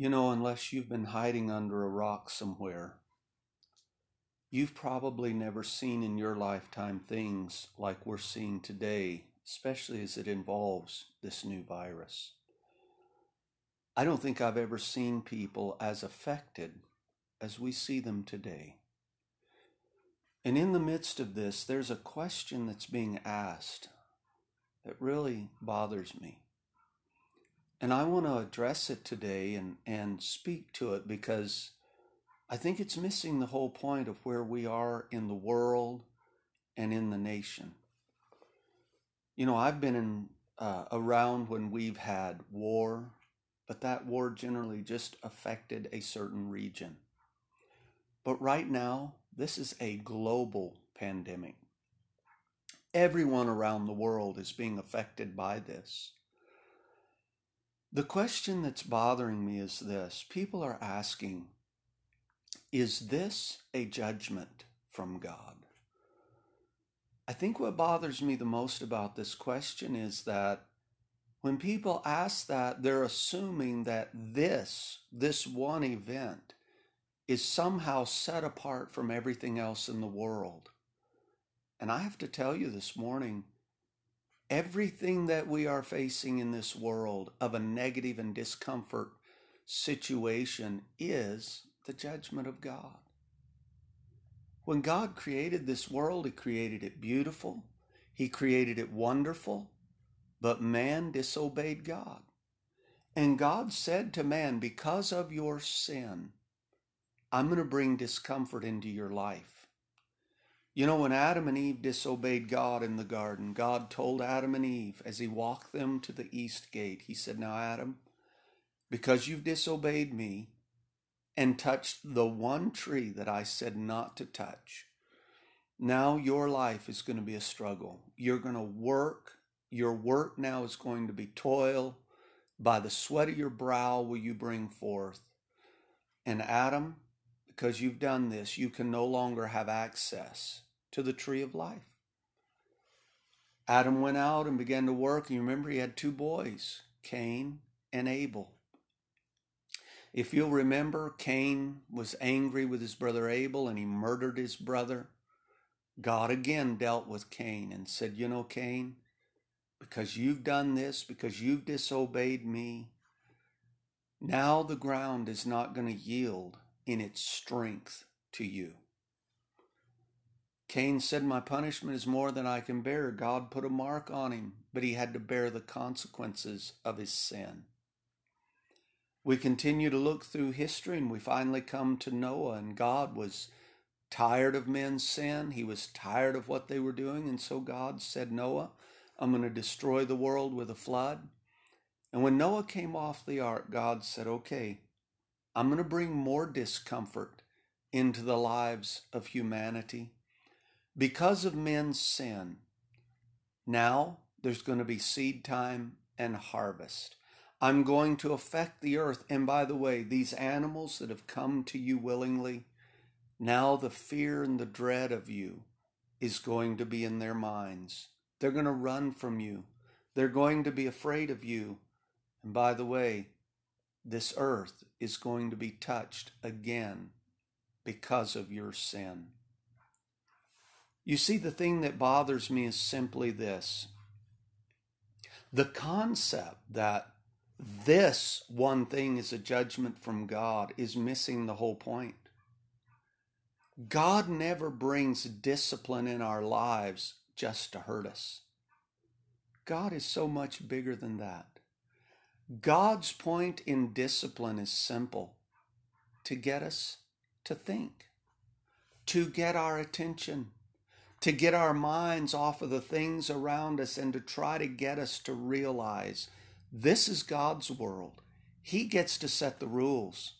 You know, unless you've been hiding under a rock somewhere, you've probably never seen in your lifetime things like we're seeing today, especially as it involves this new virus. I don't think I've ever seen people as affected as we see them today. And in the midst of this, there's a question that's being asked that really bothers me. And I want to address it today and, and speak to it because I think it's missing the whole point of where we are in the world and in the nation. You know, I've been in, uh, around when we've had war, but that war generally just affected a certain region. But right now, this is a global pandemic. Everyone around the world is being affected by this. The question that's bothering me is this people are asking, is this a judgment from God? I think what bothers me the most about this question is that when people ask that, they're assuming that this, this one event, is somehow set apart from everything else in the world. And I have to tell you this morning, everything that we are facing in this world of a negative and discomfort situation is the judgment of God. When God created this world, He created it beautiful, He created it wonderful, but man disobeyed God. And God said to man, Because of your sin, I'm going to bring discomfort into your life. You know, when Adam and Eve disobeyed God in the garden, God told Adam and Eve as he walked them to the east gate, He said, Now, Adam, because you've disobeyed me and touched the one tree that I said not to touch, now your life is going to be a struggle. You're going to work. Your work now is going to be toil. By the sweat of your brow will you bring forth. And Adam, because you've done this, you can no longer have access to the tree of life. Adam went out and began to work. You remember he had two boys, Cain and Abel. If you'll remember, Cain was angry with his brother Abel and he murdered his brother. God again dealt with Cain and said, You know, Cain, because you've done this, because you've disobeyed me, now the ground is not going to yield in its strength to you. Cain said, My punishment is more than I can bear. God put a mark on him, but he had to bear the consequences of his sin. We continue to look through history and we finally come to Noah, and God was tired of men's sin. He was tired of what they were doing, and so God said, Noah, I'm going to destroy the world with a flood. And when Noah came off the ark, God said, Okay, I'm going to bring more discomfort into the lives of humanity because of men's sin. Now there's going to be seed time and harvest. I'm going to affect the earth. And by the way, these animals that have come to you willingly, now the fear and the dread of you is going to be in their minds. They're going to run from you. They're going to be afraid of you. And by the way, this earth is going to be touched again because of your sin. You see, the thing that bothers me is simply this the concept that this one thing is a judgment from God is missing the whole point. God never brings discipline in our lives just to hurt us. God is so much bigger than that. God's point in discipline is simple to get us to think, to get our attention, to get our minds off of the things around us, and to try to get us to realize this is God's world. He gets to set the rules.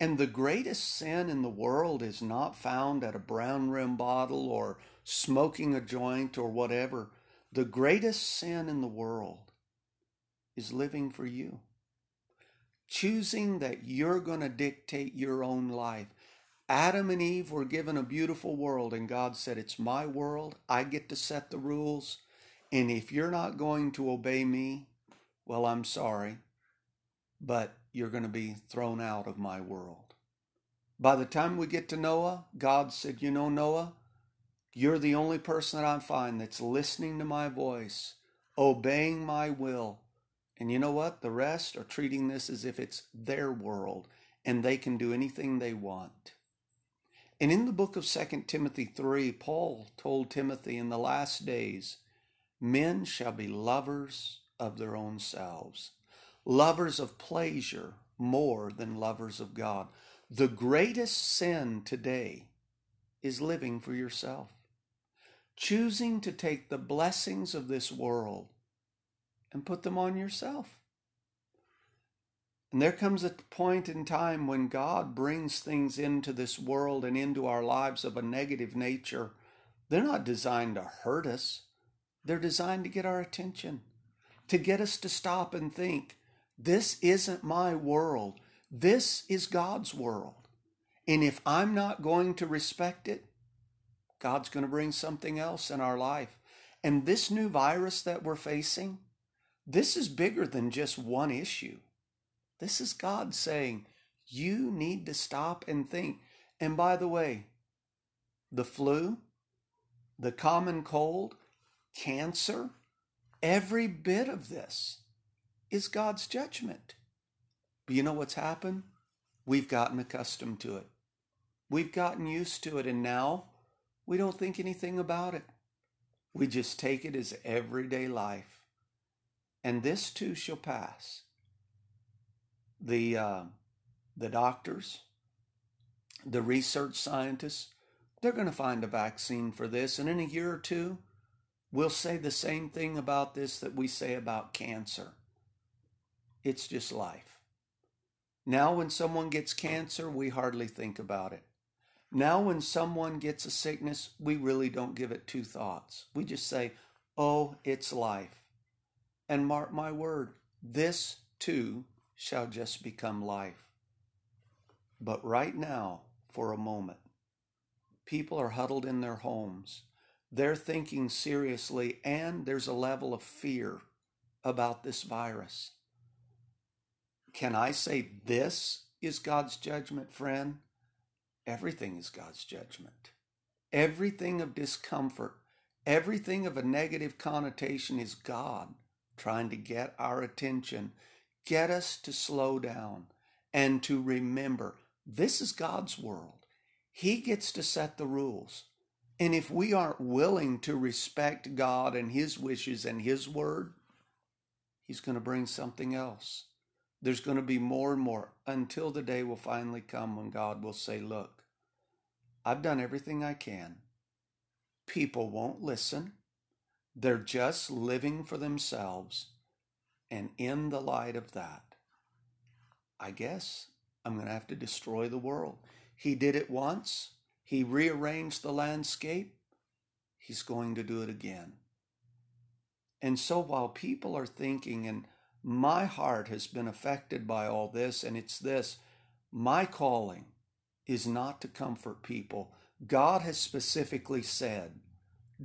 And the greatest sin in the world is not found at a brown rim bottle or smoking a joint or whatever. The greatest sin in the world is living for you. Choosing that you're going to dictate your own life. Adam and Eve were given a beautiful world, and God said, It's my world. I get to set the rules. And if you're not going to obey me, well, I'm sorry. But you're going to be thrown out of my world. By the time we get to Noah, God said, You know, Noah, you're the only person that I find that's listening to my voice, obeying my will. And you know what? The rest are treating this as if it's their world and they can do anything they want. And in the book of 2 Timothy 3, Paul told Timothy in the last days, men shall be lovers of their own selves, lovers of pleasure more than lovers of God. The greatest sin today is living for yourself, choosing to take the blessings of this world and put them on yourself. And there comes a point in time when God brings things into this world and into our lives of a negative nature. They're not designed to hurt us, they're designed to get our attention, to get us to stop and think, this isn't my world. This is God's world. And if I'm not going to respect it, God's going to bring something else in our life. And this new virus that we're facing, this is bigger than just one issue. This is God saying, you need to stop and think. And by the way, the flu, the common cold, cancer, every bit of this is God's judgment. But you know what's happened? We've gotten accustomed to it. We've gotten used to it, and now we don't think anything about it. We just take it as everyday life. And this too shall pass the uh, the doctors, the research scientists, they're going to find a vaccine for this, and in a year or two, we'll say the same thing about this that we say about cancer. It's just life. Now, when someone gets cancer, we hardly think about it. Now, when someone gets a sickness, we really don't give it two thoughts. We just say, oh, it's life. And mark my word, this too shall just become life. But right now, for a moment, people are huddled in their homes. They're thinking seriously, and there's a level of fear about this virus. Can I say this is God's judgment, friend? Everything is God's judgment. Everything of discomfort, everything of a negative connotation is God trying to get our attention get us to slow down and to remember this is God's world. He gets to set the rules. And if we aren't willing to respect God and His wishes and His word, He's going to bring something else. There's going to be more and more until the day will finally come when God will say, Look, I've done everything I can. People won't listen. They're just living for themselves. And in the light of that, I guess I'm going to have to destroy the world. He did it once, he rearranged the landscape, he's going to do it again. And so while people are thinking, and my heart has been affected by all this, and it's this my calling is not to comfort people. God has specifically said,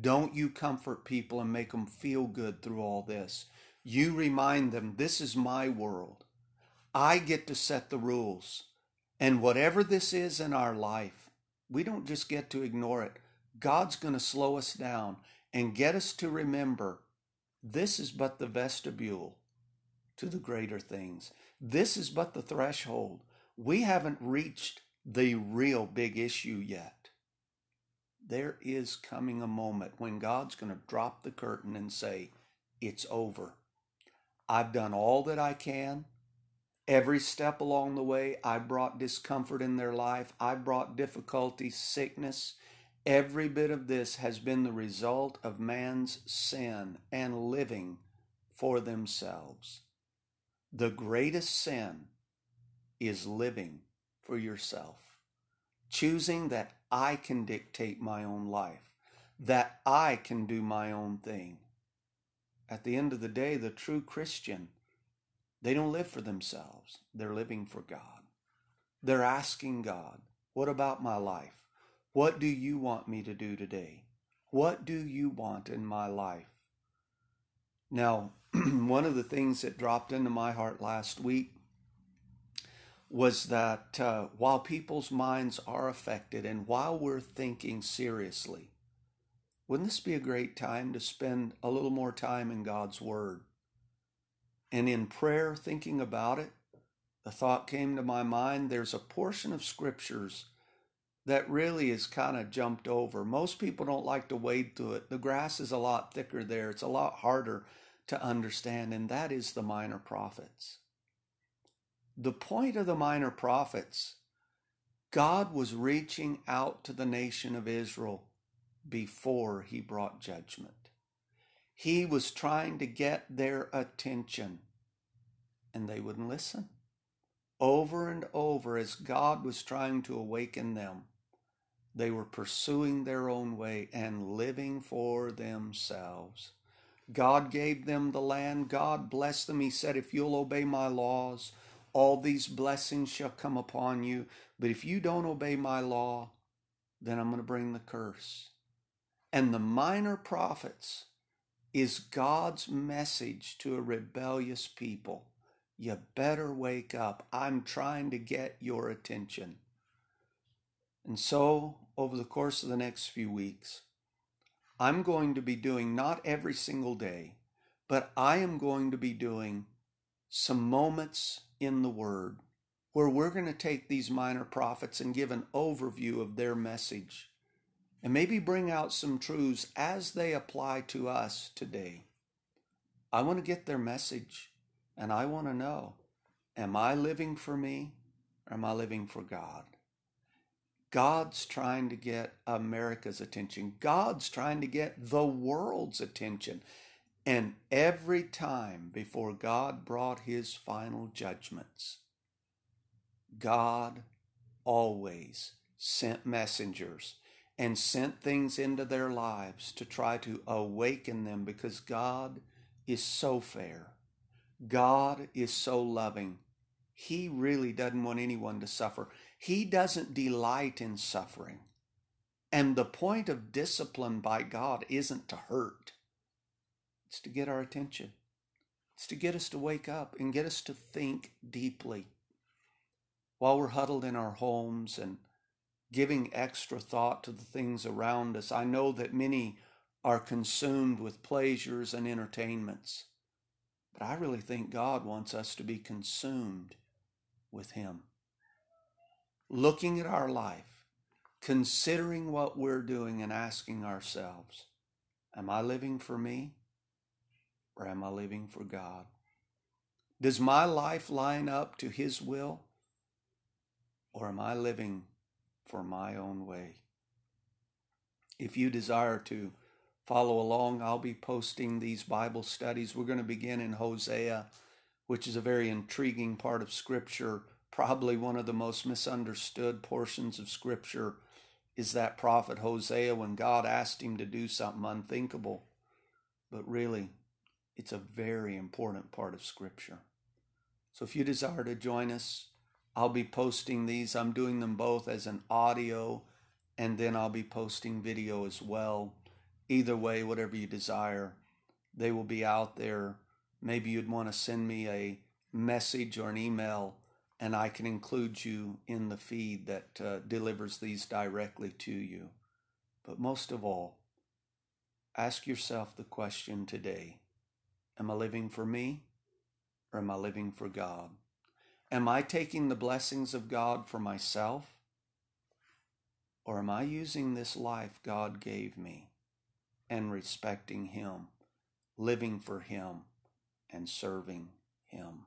don't you comfort people and make them feel good through all this. You remind them, this is my world. I get to set the rules. And whatever this is in our life, we don't just get to ignore it. God's going to slow us down and get us to remember this is but the vestibule to the greater things. This is but the threshold. We haven't reached the real big issue yet. There is coming a moment when God's going to drop the curtain and say, It's over. I've done all that I can. Every step along the way, I brought discomfort in their life. I brought difficulty, sickness. Every bit of this has been the result of man's sin and living for themselves. The greatest sin is living for yourself, choosing that I can dictate my own life, that I can do my own thing at the end of the day, the true Christian, they don't live for themselves. They're living for God. They're asking God, What about my life? What do you want me to do today? What do you want in my life? Now, one of the things that dropped into my heart last week was that uh, while people's minds are affected and while we're thinking seriously, wouldn't this be a great time to spend a little more time in God's Word? And in prayer, thinking about it, the thought came to my mind there's a portion of scriptures that really is kind of jumped over. Most people don't like to wade through it. The grass is a lot thicker there, it's a lot harder to understand, and that is the minor prophets. The point of the minor prophets, God was reaching out to the nation of Israel before he brought judgment. He was trying to get their attention, and they wouldn't listen. Over and over, as God was trying to awaken them, they were pursuing their own way and living for themselves. God gave them the land. God blessed them. He said, If you'll obey my laws, all these blessings shall come upon you. But if you don't obey my law, then I'm going to bring the curse. And the minor prophets is God's message to a rebellious people. You better wake up. I'm trying to get your attention. And so, over the course of the next few weeks, I'm going to be doing not every single day, but I am going to be doing some moments in the Word where we're going to take these minor prophets and give an overview of their message and maybe bring out some truths as they apply to us today. I want to get their message and I want to know am I living for me or am I living for God? God's trying to get America's attention. God's trying to get the world's attention. And every time before God brought his final judgments, God always sent messengers and sent things into their lives to try to awaken them because God is so fair. God is so loving. He really doesn't want anyone to suffer. He doesn't delight in suffering. And the point of discipline by God isn't to hurt, it's to get our attention. It's to get us to wake up and get us to think deeply. While we're huddled in our homes and giving extra thought to the things around us, I know that many are consumed with pleasures and entertainments. But I really think God wants us to be consumed with Him looking at our life, considering what we're doing, and asking ourselves, Am I living for me or am I living for God? Does my life line up to His will or am I living for my own way? If you desire to follow along, I'll be posting these Bible studies. We're going to begin in Hosea, which is a very intriguing part of Scripture probably one of the most misunderstood portions of Scripture is that prophet Hosea when God asked him to do something unthinkable. But really, it's a very important part of Scripture. So if you desire to join us, I'll be posting these. I'm doing them both as an audio and then I'll be posting video as well. Either way, whatever you desire, they will be out there. Maybe you'd want to send me a message or an email and I can include you in the feed that uh, delivers these directly to you. But most of all, ask yourself the question today Am I living for me or am I living for God? Am I taking the blessings of God for myself? Or am I using this life God gave me and respecting Him, living for Him, and serving Him?